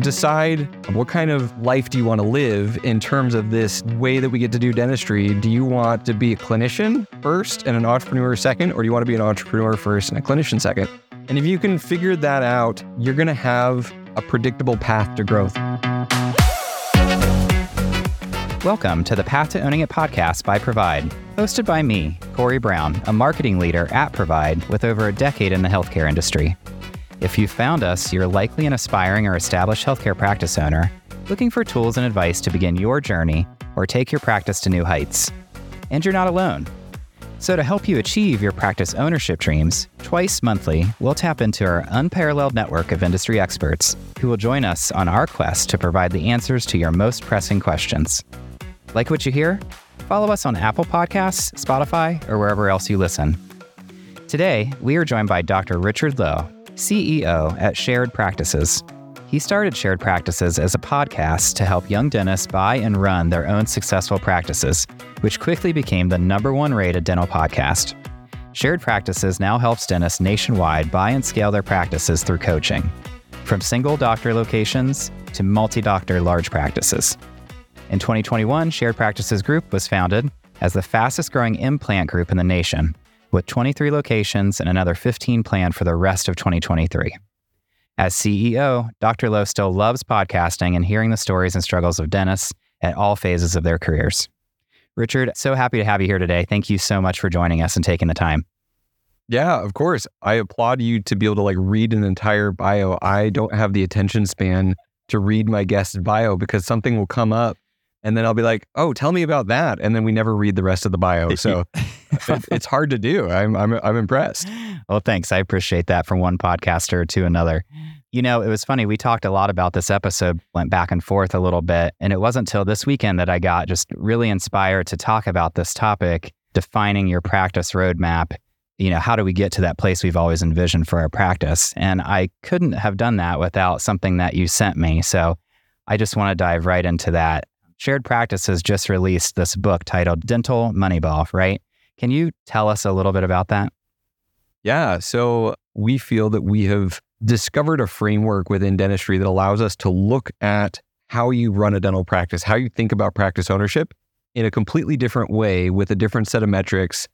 decide what kind of life do you want to live in terms of this way that we get to do dentistry. Do you want to be a clinician first and an entrepreneur second, or do you want to be an entrepreneur first and a clinician second? And if you can figure that out, you're going to have a predictable path to growth. Welcome to the Path to Owning It podcast by Provide, hosted by me, Corey Brown, a marketing leader at Provide with over a decade in the healthcare industry. If you found us, you're likely an aspiring or established healthcare practice owner looking for tools and advice to begin your journey or take your practice to new heights. And you're not alone. So, to help you achieve your practice ownership dreams, twice monthly, we'll tap into our unparalleled network of industry experts who will join us on our quest to provide the answers to your most pressing questions. Like what you hear? Follow us on Apple Podcasts, Spotify, or wherever else you listen. Today, we are joined by Dr. Richard Low, CEO at Shared Practices. He started Shared Practices as a podcast to help young dentists buy and run their own successful practices, which quickly became the number one rated dental podcast. Shared Practices now helps dentists nationwide buy and scale their practices through coaching, from single doctor locations to multi doctor large practices. In 2021, Shared Practices Group was founded as the fastest growing implant group in the nation, with 23 locations and another 15 planned for the rest of 2023. As CEO, Dr. Low still loves podcasting and hearing the stories and struggles of dentists at all phases of their careers. Richard, so happy to have you here today. Thank you so much for joining us and taking the time. Yeah, of course. I applaud you to be able to like read an entire bio. I don't have the attention span to read my guest's bio because something will come up and then I'll be like, "Oh, tell me about that," and then we never read the rest of the bio. So it, it's hard to do. I'm I'm I'm impressed. Well, thanks. I appreciate that from one podcaster to another. You know, it was funny. We talked a lot about this episode, went back and forth a little bit, and it wasn't until this weekend that I got just really inspired to talk about this topic, defining your practice roadmap. You know, how do we get to that place we've always envisioned for our practice? And I couldn't have done that without something that you sent me. So I just want to dive right into that. Shared Practice has just released this book titled Dental Moneyball, right? Can you tell us a little bit about that? Yeah. So we feel that we have discovered a framework within dentistry that allows us to look at how you run a dental practice, how you think about practice ownership in a completely different way with a different set of metrics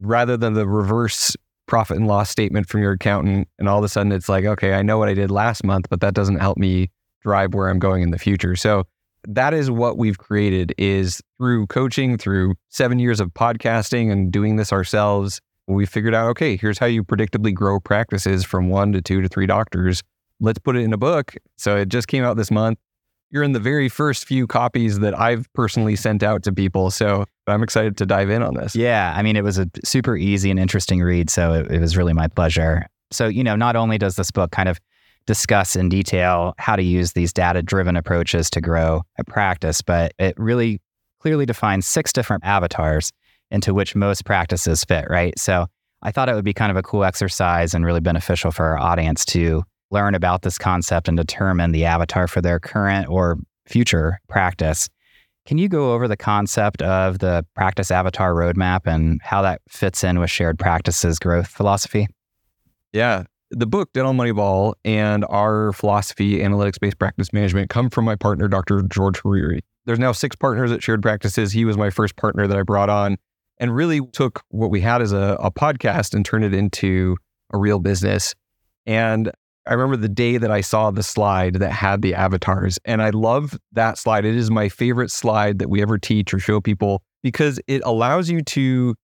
rather than the reverse profit and loss statement from your accountant. And all of a sudden it's like, okay, I know what I did last month, but that doesn't help me drive where I'm going in the future. So that is what we've created is through coaching, through seven years of podcasting and doing this ourselves. We figured out, okay, here's how you predictably grow practices from one to two to three doctors. Let's put it in a book. So it just came out this month. You're in the very first few copies that I've personally sent out to people. So I'm excited to dive in on this. Yeah. I mean, it was a super easy and interesting read. So it, it was really my pleasure. So, you know, not only does this book kind of discuss in detail how to use these data driven approaches to grow a practice, but it really clearly defines six different avatars into which most practices fit, right? So I thought it would be kind of a cool exercise and really beneficial for our audience to learn about this concept and determine the avatar for their current or future practice. Can you go over the concept of the practice avatar roadmap and how that fits in with shared practices growth philosophy? Yeah the book Dental Moneyball and our philosophy, analytics based practice management, come from my partner, Dr. George Hariri. There's now six partners at Shared Practices. He was my first partner that I brought on and really took what we had as a, a podcast and turned it into a real business. And I remember the day that I saw the slide that had the avatars, and I love that slide. It is my favorite slide that we ever teach or show people because it allows you to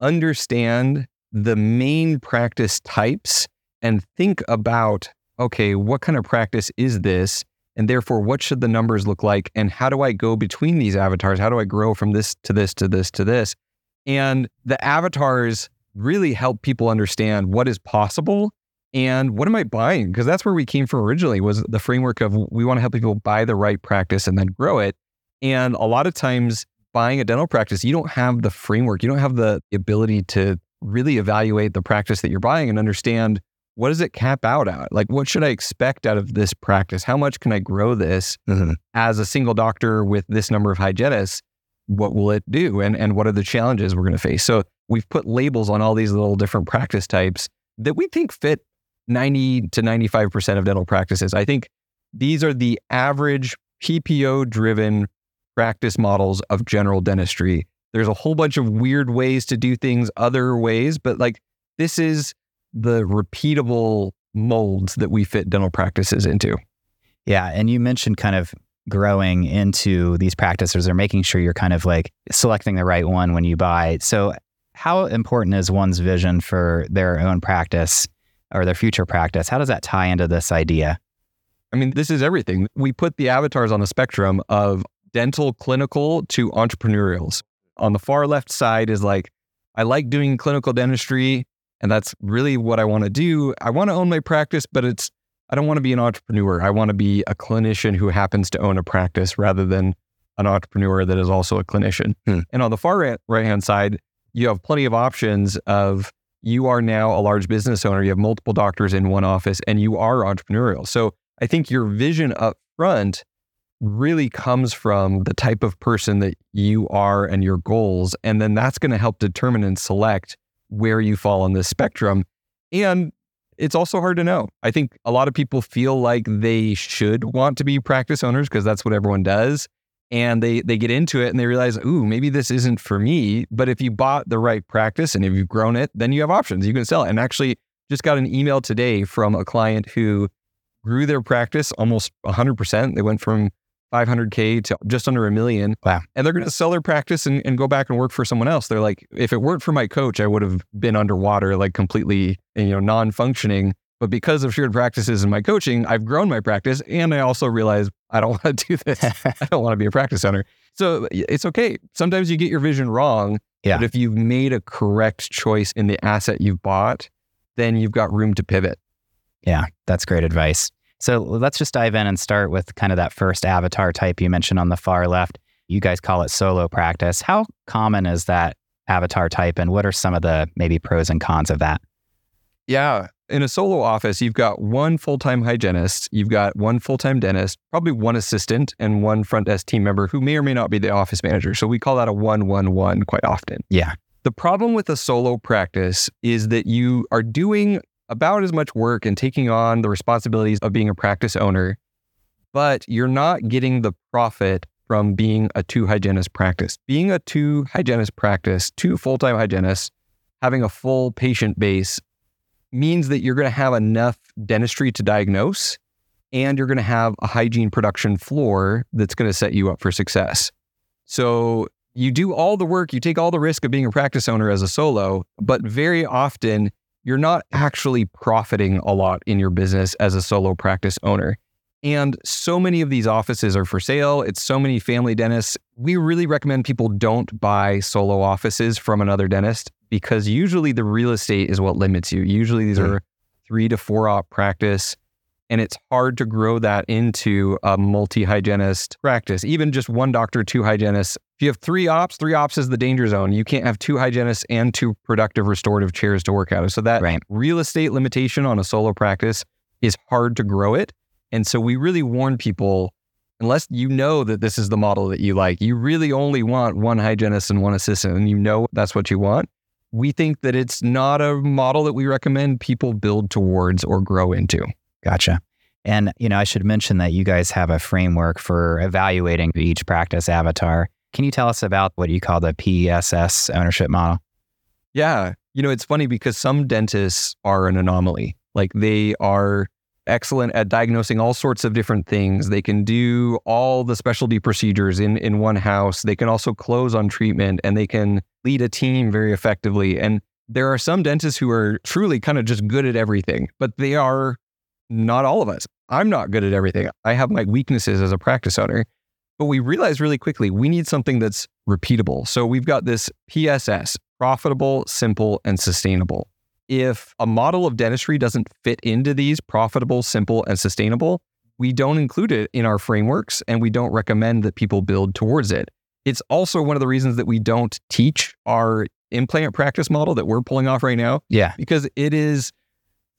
understand the main practice types and think about okay, what kind of practice is this? And therefore, what should the numbers look like? And how do I go between these avatars? How do I grow from this to this to this to this? And the avatars really help people understand what is possible and what am I buying? Because that's where we came from originally was the framework of we want to help people buy the right practice and then grow it. And a lot of times buying a dental practice, you don't have the framework, you don't have the ability to really evaluate the practice that you're buying and understand what does it cap out at? Like, what should I expect out of this practice? How much can I grow this mm-hmm. as a single doctor with this number of hygienists? What will it do? And, and what are the challenges we're going to face? So, we've put labels on all these little different practice types that we think fit 90 to 95% of dental practices. I think these are the average PPO driven practice models of general dentistry. There's a whole bunch of weird ways to do things other ways, but like this is the repeatable molds that we fit dental practices into. Yeah. And you mentioned kind of growing into these practices or making sure you're kind of like selecting the right one when you buy. So, how important is one's vision for their own practice or their future practice? How does that tie into this idea? I mean, this is everything. We put the avatars on the spectrum of dental clinical to entrepreneurials. On the far left side is like, I like doing clinical dentistry, and that's really what I want to do. I want to own my practice, but it's, I don't want to be an entrepreneur. I want to be a clinician who happens to own a practice rather than an entrepreneur that is also a clinician. Hmm. And on the far right hand side, you have plenty of options of you are now a large business owner, you have multiple doctors in one office, and you are entrepreneurial. So I think your vision up front really comes from the type of person that you are and your goals. And then that's going to help determine and select where you fall on this spectrum. And it's also hard to know. I think a lot of people feel like they should want to be practice owners because that's what everyone does. And they they get into it and they realize, ooh, maybe this isn't for me. But if you bought the right practice and if you've grown it, then you have options. You can sell it. And actually just got an email today from a client who grew their practice almost 100%. They went from 500K to just under a million. Wow. And they're going to sell their practice and, and go back and work for someone else. They're like, if it weren't for my coach, I would have been underwater, like completely, you know, non functioning. But because of shared practices and my coaching, I've grown my practice. And I also realized I don't want to do this. I don't want to be a practice owner. So it's okay. Sometimes you get your vision wrong. Yeah. But if you've made a correct choice in the asset you've bought, then you've got room to pivot. Yeah, that's great advice. So let's just dive in and start with kind of that first avatar type you mentioned on the far left. You guys call it solo practice. How common is that avatar type, and what are some of the maybe pros and cons of that? Yeah. In a solo office, you've got one full time hygienist, you've got one full time dentist, probably one assistant, and one front desk team member who may or may not be the office manager. So we call that a one one one quite often. Yeah. The problem with a solo practice is that you are doing about as much work and taking on the responsibilities of being a practice owner, but you're not getting the profit from being a two hygienist practice. Being a two hygienist practice, two full time hygienists, having a full patient base means that you're going to have enough dentistry to diagnose and you're going to have a hygiene production floor that's going to set you up for success. So you do all the work, you take all the risk of being a practice owner as a solo, but very often you're not actually profiting a lot in your business as a solo practice owner. And so many of these offices are for sale. It's so many family dentists. We really recommend people don't buy solo offices from another dentist because usually the real estate is what limits you. Usually these are three to four op practice. And it's hard to grow that into a multi hygienist practice. Even just one doctor, two hygienists. If you have three ops, three ops is the danger zone. You can't have two hygienists and two productive restorative chairs to work out of. So that right. real estate limitation on a solo practice is hard to grow it. And so we really warn people unless you know that this is the model that you like, you really only want one hygienist and one assistant, and you know that's what you want. We think that it's not a model that we recommend people build towards or grow into. Gotcha. And, you know, I should mention that you guys have a framework for evaluating each practice avatar. Can you tell us about what you call the PESS ownership model? Yeah. You know, it's funny because some dentists are an anomaly. Like they are excellent at diagnosing all sorts of different things. They can do all the specialty procedures in, in one house. They can also close on treatment and they can lead a team very effectively. And there are some dentists who are truly kind of just good at everything, but they are not all of us. I'm not good at everything. I have my weaknesses as a practice owner. But we realized really quickly we need something that's repeatable. So we've got this PSS profitable, simple, and sustainable. If a model of dentistry doesn't fit into these profitable, simple, and sustainable, we don't include it in our frameworks and we don't recommend that people build towards it. It's also one of the reasons that we don't teach our implant practice model that we're pulling off right now. Yeah. Because it is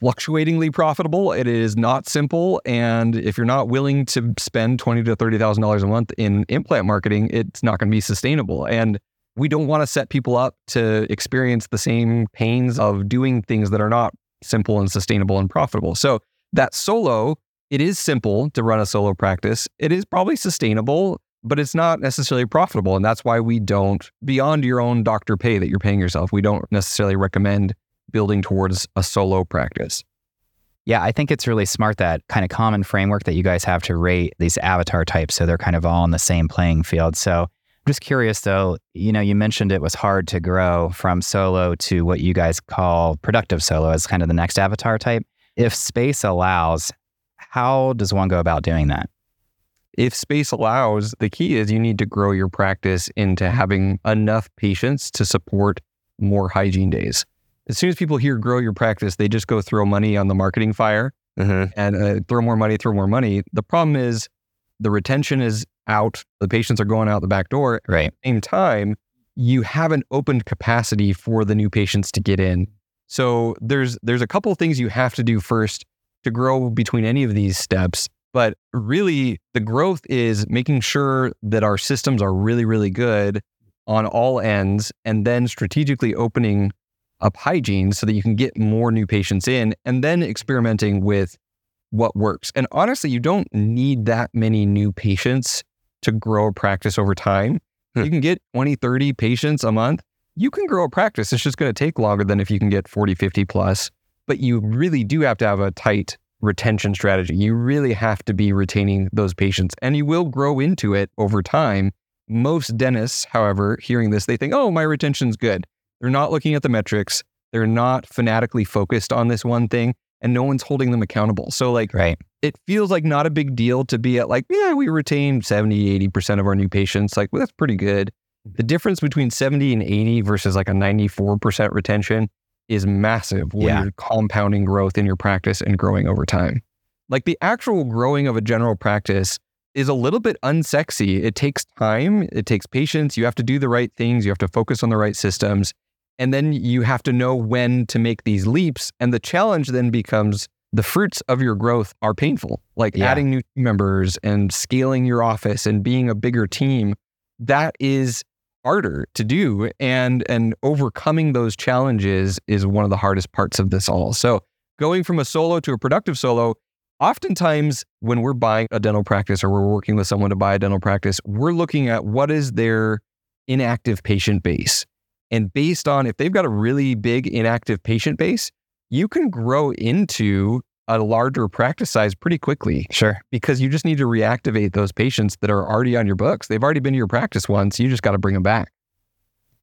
fluctuatingly profitable. It is not simple, and if you're not willing to spend twenty to thirty thousand dollars a month in implant marketing, it's not going to be sustainable. And we don't want to set people up to experience the same pains of doing things that are not simple and sustainable and profitable. So that solo it is simple to run a solo practice. It is probably sustainable, but it's not necessarily profitable. And that's why we don't, beyond your own doctor pay that you're paying yourself, we don't necessarily recommend building towards a solo practice. Yeah, I think it's really smart that kind of common framework that you guys have to rate these avatar types so they're kind of all on the same playing field. So I'm just curious though, you know, you mentioned it was hard to grow from solo to what you guys call productive solo as kind of the next avatar type. If space allows, how does one go about doing that? If space allows, the key is you need to grow your practice into having enough patients to support more hygiene days. As soon as people hear grow your practice, they just go throw money on the marketing fire Mm-hmm. and uh, throw more money, throw more money. The problem is the retention is out, the patients are going out the back door. Right. same time, you haven't opened capacity for the new patients to get in. So there's there's a couple of things you have to do first to grow between any of these steps. But really, the growth is making sure that our systems are really, really good on all ends, and then strategically opening up hygiene so that you can get more new patients in, and then experimenting with what works. And honestly, you don't need that many new patients to grow a practice over time. Hmm. You can get 20, 30 patients a month. You can grow a practice. It's just going to take longer than if you can get 40, 50 plus. But you really do have to have a tight retention strategy. You really have to be retaining those patients and you will grow into it over time. Most dentists, however, hearing this, they think, oh, my retention's good. They're not looking at the metrics. They're not fanatically focused on this one thing and no one's holding them accountable. So, like, Right. it feels like not a big deal to be at like, yeah, we retain 70, 80% of our new patients. Like, well, that's pretty good. Mm-hmm. The difference between 70 and 80 versus like a 94% retention is massive when Yeah. you're compounding growth in your practice and growing over time. Like the actual growing of a general practice is a little bit unsexy. It takes time, it takes patience. You have to do the right things, you have to focus on the right systems. And then you have to know when to make these leaps. And the challenge then becomes the fruits of your growth are painful, like Yeah. adding new team members and scaling your office and being a bigger team. That is harder to do and and overcoming those challenges is one of the hardest parts of this all. So going from a solo to a productive solo, oftentimes when we're buying a dental practice or we're working with someone to buy a dental practice, we're looking at what is their inactive patient base. And based on if they've got a really big inactive patient base, you can grow into a larger practice size pretty quickly Sure. because you just need to reactivate those patients that are already on your books. They've already been to your practice once. You just got to bring them back.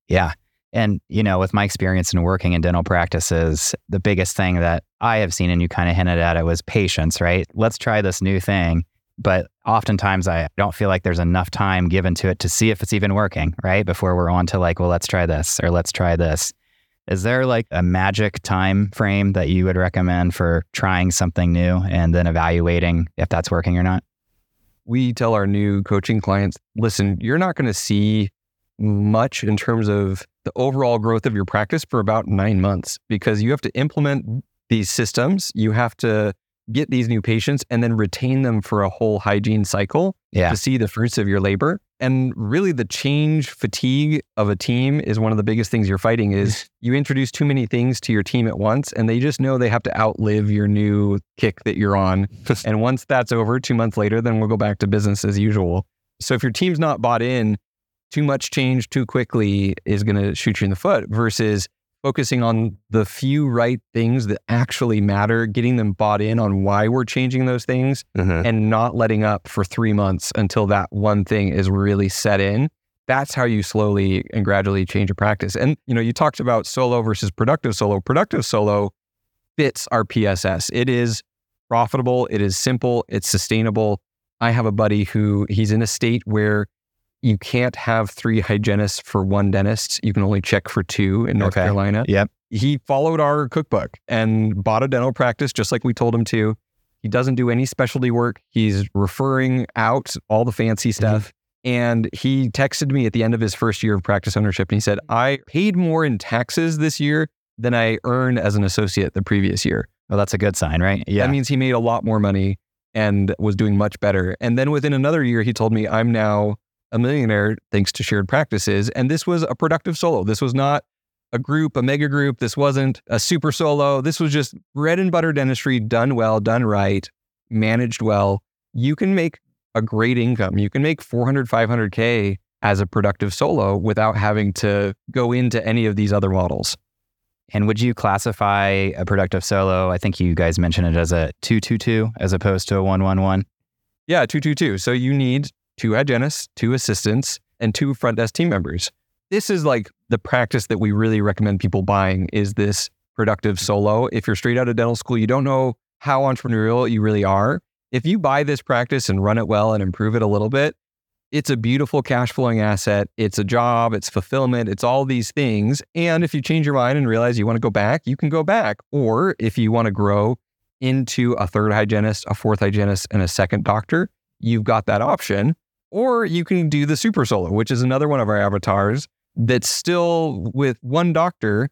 Yeah. And, you know, with my experience in working in dental practices, the biggest thing that I have seen, and you kind of hinted at it, was patience, right? Let's try this new thing. But oftentimes I don't feel like there's enough time given to it to see if it's even working, right? Before we're on to like, well, let's try this or let's try this. Is there like a magic time frame that you would recommend for trying something new and then evaluating if that's working or not? we tell our new coaching clients listen, you're not going to see much in terms of the overall growth of your practice for about nine months because you have to implement these systems. You have to get these new patients and then retain them for a whole hygiene cycle Yeah. to see the fruits of your labor. And really the change fatigue of a team is one of the biggest things you're fighting is you introduce too many things to your team at once and they just know they have to outlive your new kick that you're on. and once that's over, 2 months later, then we'll go back to business as usual. So if your team's not bought in, too much change too quickly is going to shoot you in the foot versus focusing on the few right things that actually matter, getting them bought in on why we're changing those things Mm-hmm. and not letting up for three months until that one thing is really set in. That's how you slowly and gradually change a practice. And you know, you talked about solo versus productive solo. Productive solo fits our PSS. It is profitable, it is simple, it's sustainable. I have a buddy who he's in a state where you can't have three hygienists for one dentist. You can only check for two in North Okay. Carolina. Yep. He followed our cookbook and bought a dental practice just like we told him to. He doesn't do any specialty work. He's referring out all the fancy mm-hmm. stuff. And he texted me at the end of his first year of practice ownership and he said, I paid more in taxes this year than I earned as an associate the previous year. Well, that's a good sign, right? Yeah. That means he made a lot more money and was doing much better. And then within another year, he told me, I'm now a millionaire thanks to shared practices. And this was a productive solo. This was not a group, a mega group. This wasn't a super solo. This was just bread and butter dentistry done well, done right. managed well, you can make a great income. You can make 400, 500K as a productive solo without having to go into any of these other models. And would you classify a productive solo? I think you guys mentioned it as a 222 as opposed to a 111. Yeah, 222. So you need two hygienists, two assistants, and two front desk team members. This is like the practice that we really recommend people buying is this productive solo. If you're straight out of dental school, you don't know how entrepreneurial you really are. If you buy this practice and run it well and improve it a little bit, it's a beautiful cash flowing asset. It's a job, it's fulfillment, it's all these things. And if you change your mind and realize you want to go back, you can go back. Or if you want to grow into a third hygienist, a fourth hygienist, and a second doctor, you've got that option. Or you can do the super solo, which is another one of our avatars that's still with one doctor.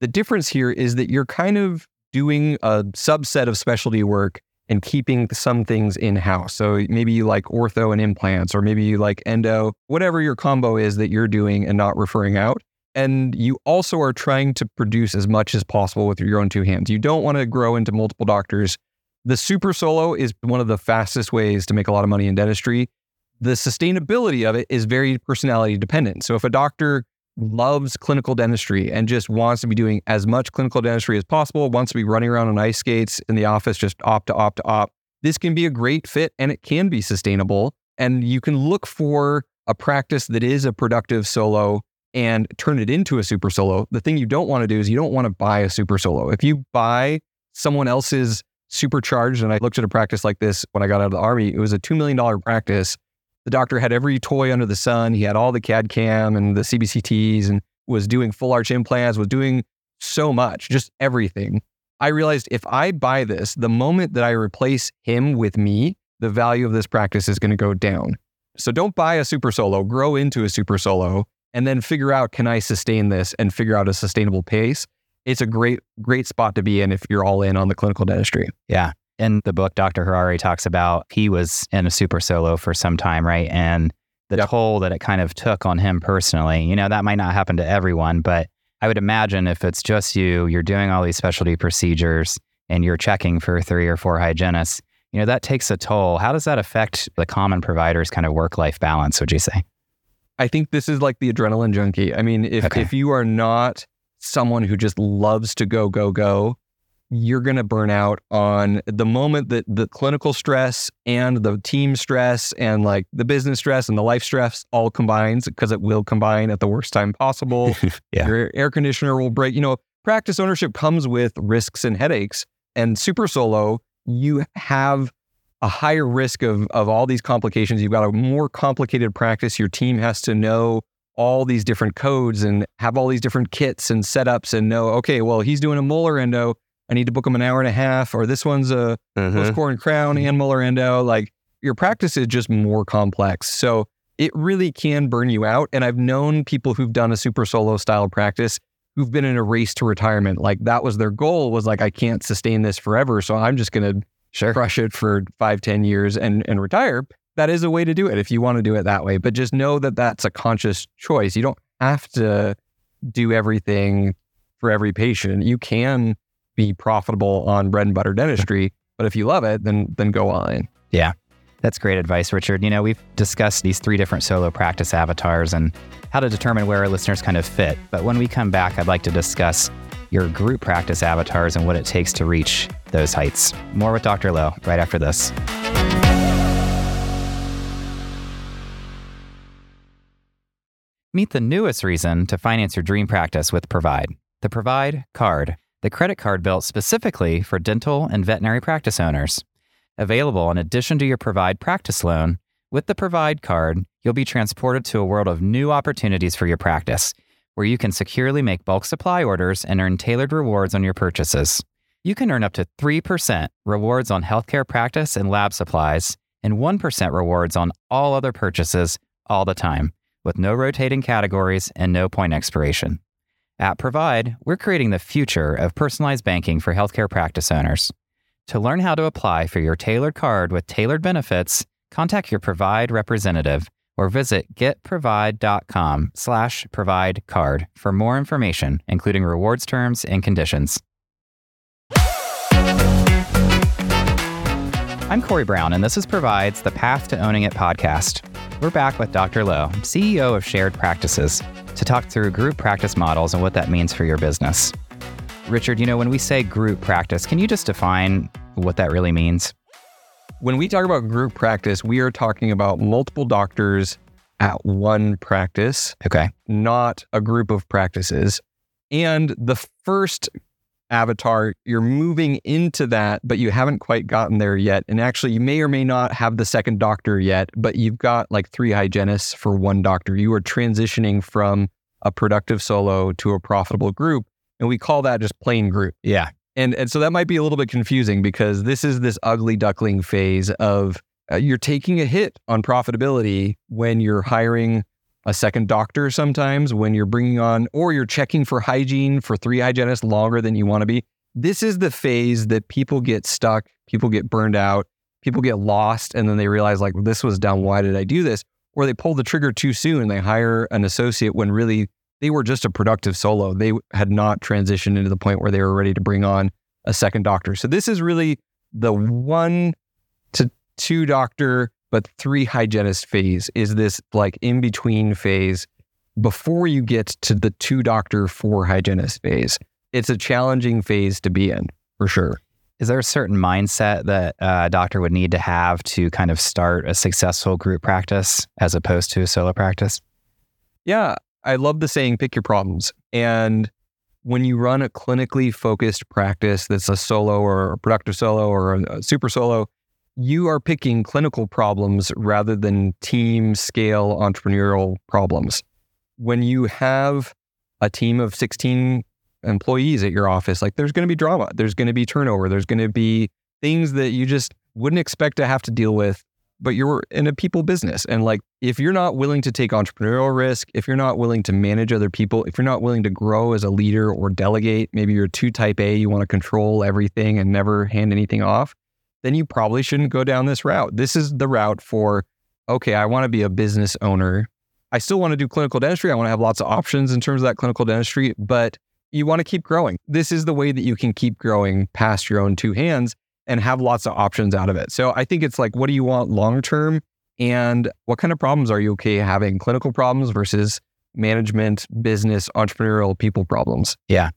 The difference here is that you're kind of doing a subset of specialty work and keeping some things in house. So maybe you like ortho and implants, or maybe you like endo, whatever your combo is that you're doing and not referring out. And you also are trying to produce as much as possible with your own two hands. You don't want to grow into multiple doctors. The super solo is one of the fastest ways to make a lot of money in dentistry. The sustainability of it is very personality dependent. So if a doctor loves clinical dentistry and just wants to be doing as much clinical dentistry as possible, wants to be running around on ice skates in the office, just op to op to op. This can be a great fit and it can be sustainable. And you can look for a practice that is a productive solo and turn it into a super solo. The thing you don't want to do is you don't want to buy a super solo. If you buy someone else's supercharged, and I looked at a practice like this when I got out of the army, it was a $2 million practice the doctor had every toy under the sun. He had all the CAD CAM and the CBCTs and was doing full arch implants, was doing so much, just everything. I realized if I buy this, the moment that I replace him with me, the value of this practice is going to go down. So don't buy a super solo, grow into a super solo, and then figure out can I sustain this and figure out a sustainable pace. It's a great, great spot to be in if you're all in on the clinical dentistry. Yeah in the book, Dr. Harari talks about he was in a super solo for some time, right? And the yep. toll that it kind of took on him personally. You know, that might not happen to everyone, but I would imagine if it's just you, you're doing all these specialty procedures and you're checking for three or four hygienists, you know, that takes a toll. How does that affect the common provider's kind of work life balance, would you say? I think this is like the adrenaline junkie. I mean, if, okay. if you are not someone who just loves to go, go, go, you're going to burn out on the moment that the clinical stress and the team stress and like the business stress and the life stress all combines because it will combine at the worst time possible. yeah. Your air conditioner will break. You know, practice ownership comes with risks and headaches. And super solo, you have a higher risk of, of all these complications. You've got a more complicated practice. Your team has to know all these different codes and have all these different kits and setups and know, okay, well, he's doing a molar endo I need to book them an hour and a half, or this one's a mm-hmm. post core and crown and molar endo. Like your practice is just more complex. So it really can burn you out. And I've known people who've done a super solo style practice who've been in a race to retirement. Like that was their goal was like, I can't sustain this forever. So I'm just going to sure. crush it for five, ten years and, and retire. That is a way to do it if you want to do it that way. But just know that that's a conscious choice. You don't have to do everything for every patient. You can be profitable on bread and butter dentistry. But if you love it, then then go on. Yeah. That's great advice, Richard. You know, we've discussed these three different solo practice avatars and how to determine where our listeners kind of fit. But when we come back, I'd like to discuss your group practice avatars and what it takes to reach those heights. More with Dr. Low right after this. Meet the newest reason to finance your dream practice with Provide, the Provide card the credit card built specifically for dental and veterinary practice owners. Available in addition to your Provide practice loan, with the Provide card, you'll be transported to a world of new opportunities for your practice, where you can securely make bulk supply orders and earn tailored rewards on your purchases. You can earn up to 3% rewards on healthcare practice and lab supplies, and 1% rewards on all other purchases all the time, with no rotating categories and no point expiration. At Provide, we're creating the future of personalized banking for healthcare practice owners. To learn how to apply for your tailored card with tailored benefits, contact your Provide representative or visit getprovide.com slash provide card for more information, including rewards terms and conditions. I'm Corey Brown, and this is Provides the Path to Owning It podcast. We're back with Dr. Low, CEO of Shared Practices, to talk through group practice models and what that means for your business. Richard, you know, when we say group practice, can you just define what that really means? When we talk about group practice, we are talking about multiple doctors at one practice, Okay. not a group of practices. And the first avatar, you're moving into that, but you haven't quite gotten there yet. And actually, you may or may not have the second doctor yet, but you've got like three hygienists for one doctor. You are transitioning from a productive solo to a profitable group. And we call that just plain group. Yeah. And and so that might be a little bit confusing because this is this ugly duckling phase of uh, you're taking a hit on profitability when you're hiring a second doctor sometimes when you're bringing on or you're checking for hygiene for three hygienists longer than you want to be. This is the phase that people get stuck, people get burned out, people get lost and then they realize like this was dumb, why did I do this? Or they pull the trigger too soon, they hire an associate when really they were just a productive solo. They had not transitioned into the point where they were ready to bring on a second doctor. So this is really the one to two doctor, but three hygienist phase is this like in between phase before you get to the two doctor, four hygienist phase. It's a challenging phase to be in for sure. Is there a certain mindset that a doctor would need to have to kind of start a successful group practice as opposed to a solo practice? Yeah, I love the saying pick your problems. And when you run a clinically focused practice that's a solo or a productive solo or a super solo, you are picking clinical problems rather than team scale entrepreneurial problems. When you have a team of 16 employees at your office, like there's going to be drama, there's going to be turnover, there's going to be things that you just wouldn't expect to have to deal with but you're in a people business. And like, if you're not willing to take entrepreneurial risk, if you're not willing to manage other people, if you're not willing to grow as a leader or delegate, maybe you're too type A, you want to control everything and never hand anything off, then you probably shouldn't go down this route. This is the route for, okay, I want to be a business owner. I still want to do clinical dentistry. I want to have lots of options in terms of that clinical dentistry, but you want to keep growing. This is the way that you can keep growing past your own two hands and have lots of options out of it. So I think it's like, what do you want long term? And what kind of problems are you okay having? Clinical problems versus management, business, entrepreneurial people problems. Yeah.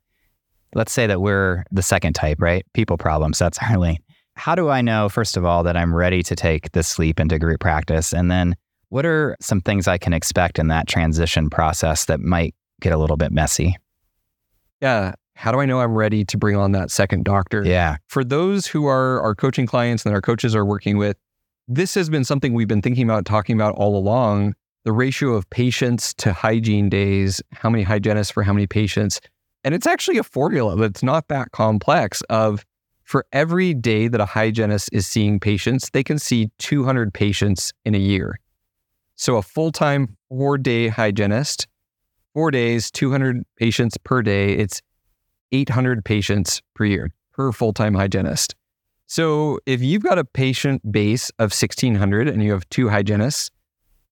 Let's say that we're the second type, right? People problems. That's our lane. How do I know, first of all, that I'm ready to take this leap into group practice? And then what are some things I can expect in that transition process that might get a little bit messy? Yeah. How do I know I'm ready to bring on that second doctor? Yeah. For those who are our coaching clients and our coaches are working with, this has been something we've been thinking about, talking about all along. The ratio of patients to hygiene days, how many hygienists for how many patients. And it's actually a formula that's not that complex of for every day that a hygienist is seeing patients, they can see 200 patients in a year. So a full-time four-day hygienist, four days, 200 patients per day, it's 800 patients per year per full-time hygienist. So if you've got a patient base of 1600 and you have two hygienists,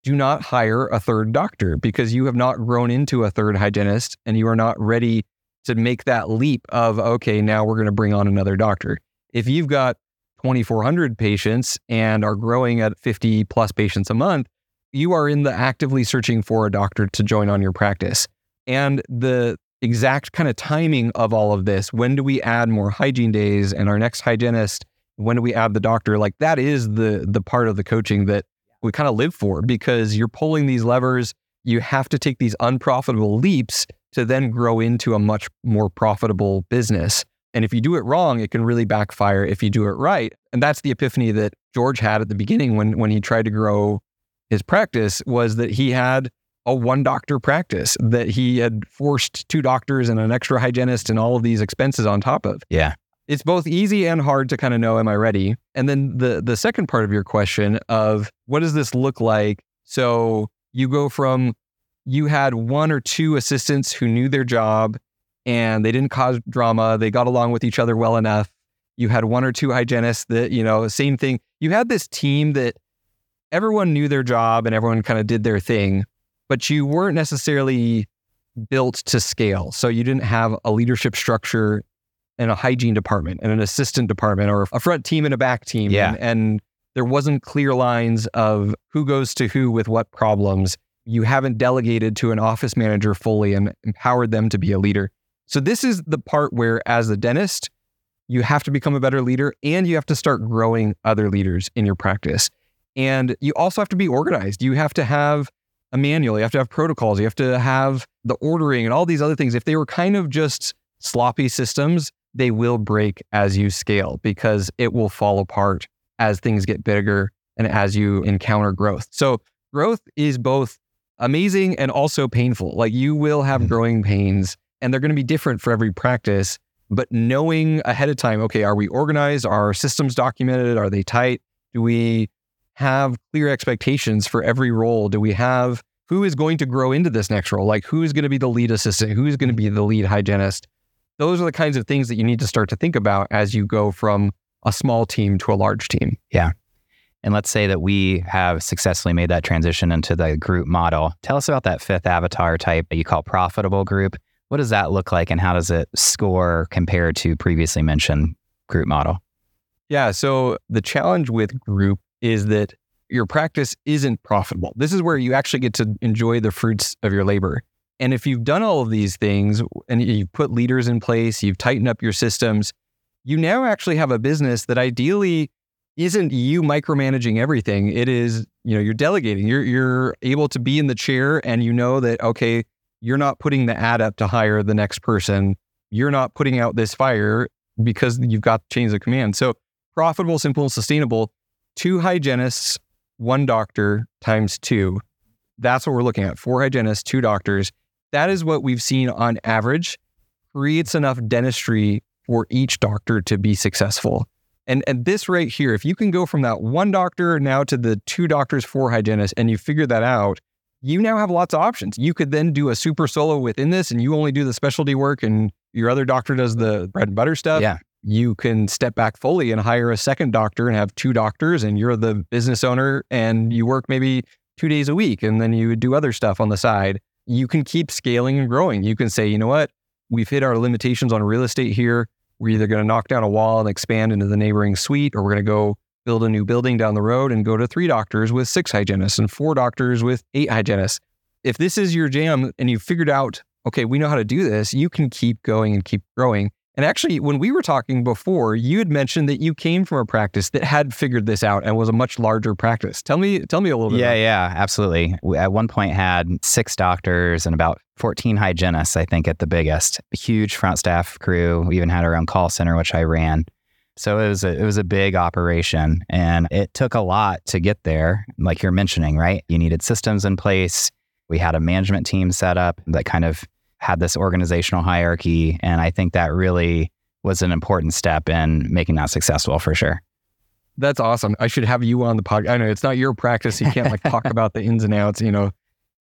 do not hire a third doctor because you have not grown into a third hygienist and you are not ready to make that leap of okay, now we're going to bring on another doctor. If you've got 2400 patients and are growing at 50 plus patients a month, you are in the actively searching for a doctor to join on your practice. And the exact kind of timing of all of this. When do we add more hygiene days and our next hygienist? When do we add the doctor? Like that is the the part of the coaching that we kind of live for because you're pulling these levers. You have to take these unprofitable leaps to then grow into a much more profitable business. And if you do it wrong, it can really backfire if you do it right. And that's the epiphany that George had at the beginning when when he tried to grow his practice was that he had a one doctor practice that he had forced two doctors and an extra hygienist and all of these expenses on top of. Yeah. It's both easy and hard to kind of know am I ready? And then the the second part of your question of what does this look like? So you go from you had one or two assistants who knew their job and they didn't cause drama, they got along with each other well enough. You had one or two hygienists that, you know, same thing. You had this team that everyone knew their job and everyone kind of did their thing but you weren't necessarily built to scale. So you didn't have a leadership structure and a hygiene department and an assistant department or a front team and a back team. Yeah. And, and there wasn't clear lines of who goes to who with what problems. You haven't delegated to an office manager fully and empowered them to be a leader. So this is the part where as a dentist, you have to become a better leader and you have to start growing other leaders in your practice. And you also have to be organized. You have to have a manual, you have to have protocols, you have to have the ordering and all these other things. If they were kind of just sloppy systems, they will break as you scale because it will fall apart as things get bigger and as you encounter growth. So, growth is both amazing and also painful. Like you will have Mhm. growing pains and they're going to be different for every practice. But knowing ahead of time, okay, are we organized? Are our systems documented? Are they tight? Do we have clear expectations for every role? Do we have who is going to grow into this next role? Like who is going to be the lead assistant? Who is going to be the lead hygienist? Those are the kinds of things that you need to start to think about as you go from a small team to a large team. And let's say that we have successfully made that transition into the group model. Tell us about that fifth avatar type that you call profitable group. What does that look like and how does it score compared to previously mentioned group model? Yeah. So the challenge with group is that your practice isn't profitable. This is where you actually get to enjoy the fruits of your labor. And if you've done all of these things and you've put leaders in place, you've tightened up your systems, you now actually have a business that ideally isn't you micromanaging everything. It is, you know, you're delegating. You're you're able to be in the chair and you know that okay, you're not putting the ad up to hire the next person. You're not putting out this fire because you've got chains of command. So profitable, simple, and sustainable. Two hygienists, one doctor times two. That's what we're looking at. Four hygienists, two doctors. That is what we've seen on average creates enough dentistry for each doctor to be successful. And and this right here, if you can go from that one doctor now to the two doctors, four hygienists, and you figure that out, you now have lots of options. You could then do a super solo within this, and you only do the specialty work, and your other doctor does the bread and butter stuff. Yeah. you can step back fully and hire a second doctor and have two doctors and you're the business owner and you work maybe two days a week and then you do other stuff on the side. You can keep scaling and growing. You can say you know what? We've hit our limitations on real estate here we're either going to knock down a wall and expand into the neighboring suite or we're going to go build a new building down the road and go to three doctors with six hygienists and four doctors with eight hygienists if this is your jam and you've figured out okay we know how to do this you can keep going and keep growing and actually, when we were talking before, you had mentioned that you came from a practice that had figured this out and was a much larger practice. Tell me, tell me a little bit. Yeah, yeah, absolutely. We at one point had six doctors and about 14 hygienists, I think, at the biggest. Huge front staff crew. We even had our own call center, which I ran. So it was a, it was a big operation, and it took a lot to get there. Like you're mentioning, right? You needed systems in place. We had a management team set up that kind of had this organizational hierarchy, and I think that really was an important step in making that successful for sure. That's awesome. I should have you on the podcast. I know it's not your practice. You can't like talk about the ins and outs, you know.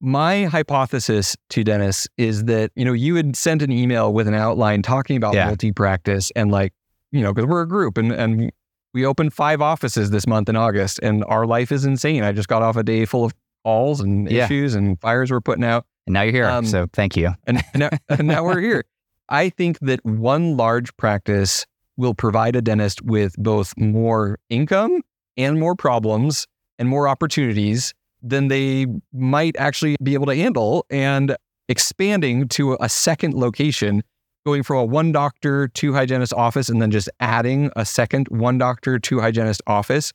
My hypothesis to Dennis is that, you know, you had sent an email with an outline talking about Yeah. multi-practice and like, you know, because we're a group and and we opened five offices this month in August and our life is insane. I just got off a day full of calls and Yeah. issues and fires we're putting out. And now you're here, Um, so thank you. and, and now, and now we're here. I think that one large practice will provide a dentist with both more income and more problems and more opportunities than they might actually be able to handle. And expanding to a second location, going from a one doctor, two hygienist office, and then just adding a second one doctor, two hygienist office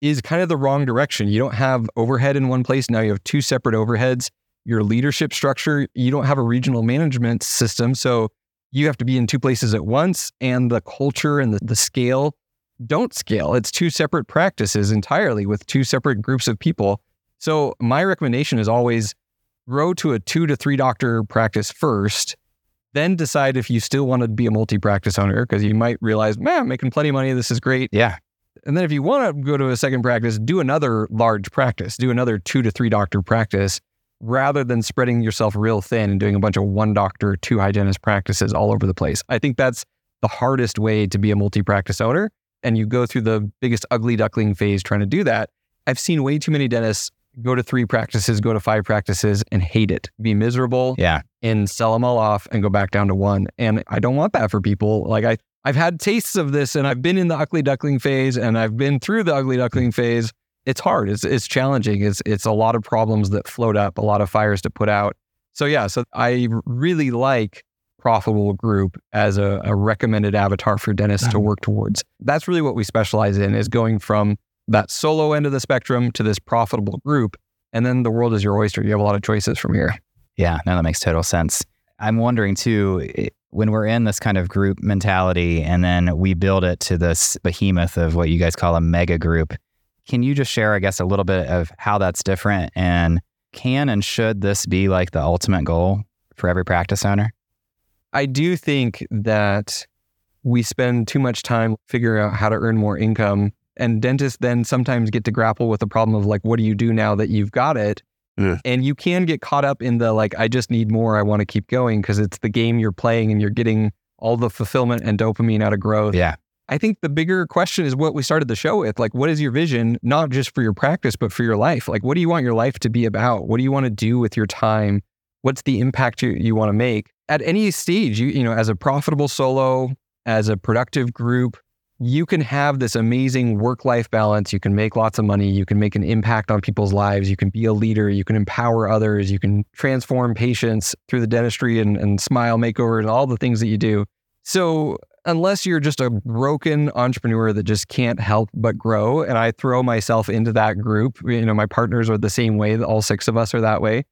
is kind of the wrong direction. You don't have overhead in one place. Now you have two separate overheads your leadership structure, you don't have a regional management system. So you have to be in two places at once, and the culture and the, the scale don't scale. It's two separate practices entirely with two separate groups of people. So my recommendation is always grow to a two to three doctor practice first, then decide if you still want to be a multi practice owner because you might realize, man, I'm making plenty of money. This is great. Yeah. And then if you want to go to a second practice, do another large practice, do another two to three doctor practice rather than spreading yourself real thin and doing a bunch of one doctor, two hygienist practices all over the place. I think that's the hardest way to be a multi practice owner. And you go through the biggest ugly duckling phase trying to do that. I've seen way too many dentists go to three practices, go to five practices and hate it, be miserable Yeah. and sell them all off and go back down to one. And I don't want that for people. Like I, I've had tastes of this and I've been in the ugly duckling phase and I've been through the ugly duckling phase. It's hard. It's it's challenging. It's it's a lot of problems that float up, a lot of fires to put out. So yeah, so I really like profitable group as a, a recommended avatar for dentists to work towards. That's really what we specialize in is going from that solo end of the spectrum to this profitable group. And then the world is your oyster. You have a lot of choices from here. Yeah, no, that makes total sense. I'm wondering too, when we're in this kind of group mentality and then we build it to this behemoth of what you guys call a mega group, can you just share, I guess, a little bit of how that's different and can and should this be like the ultimate goal for every practice owner? I do think that we spend too much time figuring out how to earn more income. And dentists then sometimes get to grapple with the problem of like, what do you do now that you've got it? Yeah. And you can get caught up in the like, I just need more. I want to keep going because it's the game you're playing and you're getting all the fulfillment and dopamine out of growth. Yeah. I think the bigger question is what we started the show with. Like, what is your vision, not just for your practice, but for your life? Like, what do you want your life to be about? What do you want to do with your time? What's the impact you, you want to make? At any stage, you, you know, as a profitable solo, as a productive group, you can have this amazing work life balance. You can make lots of money. You can make an impact on people's lives. You can be a leader. You can empower others. You can transform patients through the dentistry and, and smile makeover and all the things that you do. So, unless you're just a broken entrepreneur that just can't help but grow, and I throw myself into that group, you know, my partners are the same way. All six of us are that way.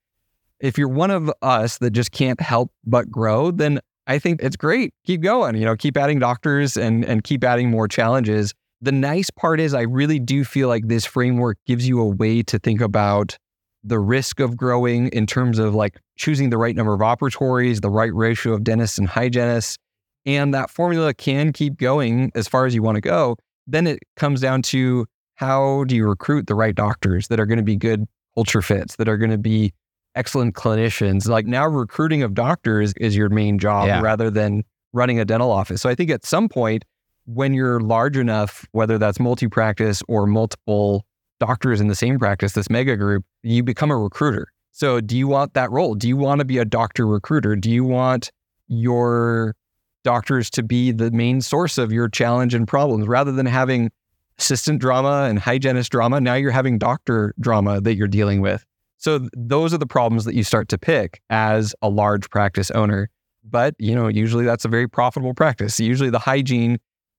If you're one of us that just can't help but grow, then I think it's great. Keep going, you know, keep adding doctors and and keep adding more challenges. The nice part is I really do feel like this framework gives you a way to think about the risk of growing in terms of like choosing the right number of operatories, the right ratio of dentists and hygienists, and that formula can keep going as far as you want to go. Then it comes down to how do you recruit the right doctors that are going to be good culture fits, that are going to be excellent clinicians. Like now, recruiting of doctors is your main job yeah. rather than running a dental office. So I think at some point, when you're large enough, whether that's multi practice or multiple doctors in the same practice, this mega group, you become a recruiter. So do you want that role? Do you want to be a doctor recruiter? Do you want your doctors to be the main source of your challenge and problems rather than having assistant drama and hygienist drama? Now you're having doctor drama that you're dealing with. So those are the problems that you start to pick as a large practice owner. But, you know, usually that's a very profitable practice. Usually the hygiene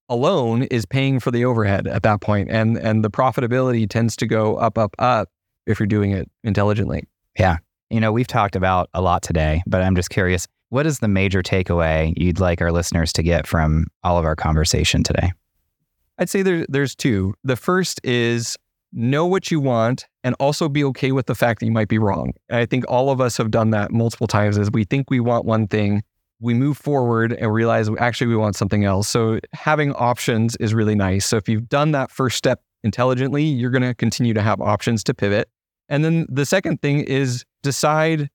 alone is paying for the overhead at that point and and the profitability tends to go up up up if you're doing it intelligently. Yeah. You know, we've talked about a lot today, but I'm just curious, what is the major takeaway you'd like our listeners to get from all of our conversation today? I'd say there, there's two. The first is know what you want and also be okay with the fact that you might be wrong. And I think all of us have done that multiple times as we think we want one thing, we move forward and realize actually we want something else. So having options is really nice. So if you've done that first step intelligently, you're going to continue to have options to pivot. And then the second thing is decide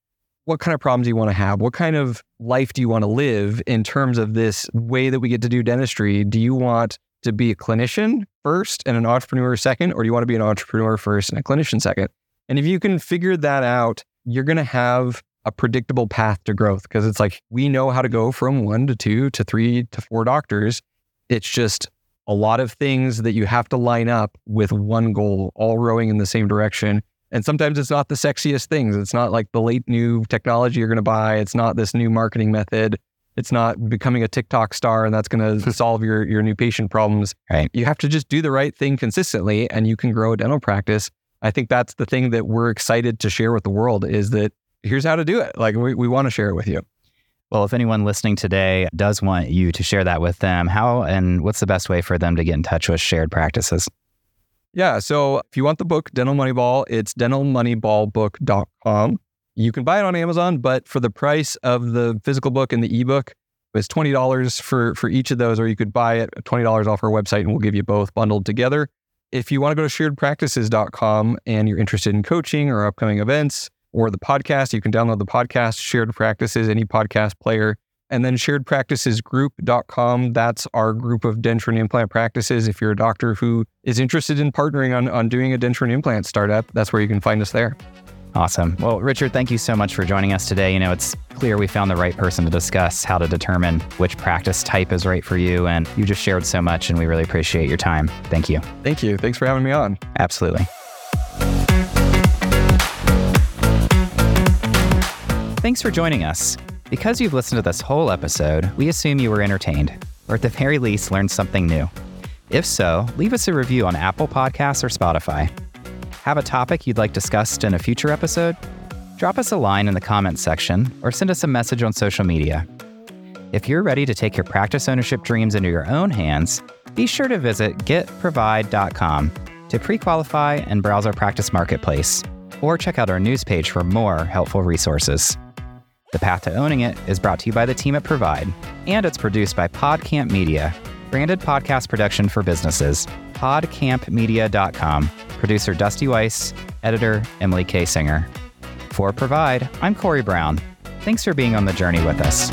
what kind of problems you want to have. What kind of life do you want to live in terms of this way that we get to do dentistry? Do you want to be a clinician first and an entrepreneur second, or do you want to be an entrepreneur first and a clinician second? And if you can figure that out, you're going to have a predictable path to growth because it's like we know how to go from one to two to three to four doctors. It's just a lot of things that you have to line up with one goal, all rowing in the same direction. And sometimes it's not the sexiest things. It's not like the late new technology you're going to buy. It's not this new marketing method. It's not becoming a TikTok star and that's going to solve your your new patient problems. Right. You have to just do the right thing consistently and you can grow a dental practice. I think that's the thing that we're excited to share with the world is that here's how to do it. Like we, we want to share it with you. Well, if anyone listening today does want you to share that with them, how and what's the best way for them to get in touch with shared practices? Yeah. So if you want the book, Dental Moneyball, it's dentalmoneyballbook.com. You can buy it on Amazon, but for the price of the physical book and the ebook, it's twenty dollars for for each of those, or you could buy it twenty dollars off our website, and we'll give you both bundled together. If you want to go to sharedpractices.com and you're interested in coaching or upcoming events or the podcast, you can download the podcast Shared Practices, any podcast player. And then sharedpracticesgroup.com. That's our group of denture and implant practices. If you're a doctor who is interested in partnering on, on doing a denture and implant startup, that's where you can find us there. Awesome. Well, Richard, thank you so much for joining us today. You know, it's clear we found the right person to discuss how to determine which practice type is right for you. And you just shared so much, and we really appreciate your time. Thank you. Thank you. Thanks for having me on. Absolutely. Thanks for joining us. Because you've listened to this whole episode, we assume you were entertained, or at the very least, learned something new. If so, leave us a review on Apple Podcasts or Spotify. Have a topic you'd like discussed in a future episode? Drop us a line in the comments section or send us a message on social media. If you're ready to take your practice ownership dreams into your own hands, be sure to visit getprovide.com to pre qualify and browse our practice marketplace, or check out our news page for more helpful resources. The Path to Owning It is brought to you by the team at Provide, and it's produced by PodCamp Media, branded podcast production for businesses. PodCampMedia.com. Producer Dusty Weiss, editor Emily K. Singer. For Provide, I'm Corey Brown. Thanks for being on the journey with us.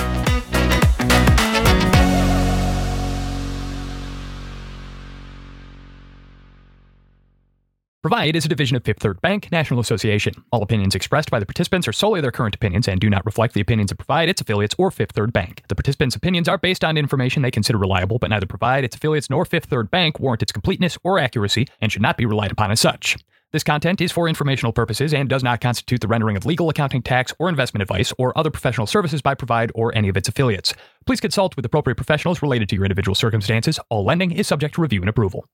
Provide is a division of Fifth Third Bank National Association. All opinions expressed by the participants are solely their current opinions and do not reflect the opinions of Provide, its affiliates, or Fifth Third Bank. The participants' opinions are based on information they consider reliable, but neither Provide, its affiliates, nor Fifth Third Bank warrant its completeness or accuracy and should not be relied upon as such. This content is for informational purposes and does not constitute the rendering of legal, accounting, tax, or investment advice or other professional services by Provide or any of its affiliates. Please consult with appropriate professionals related to your individual circumstances. All lending is subject to review and approval.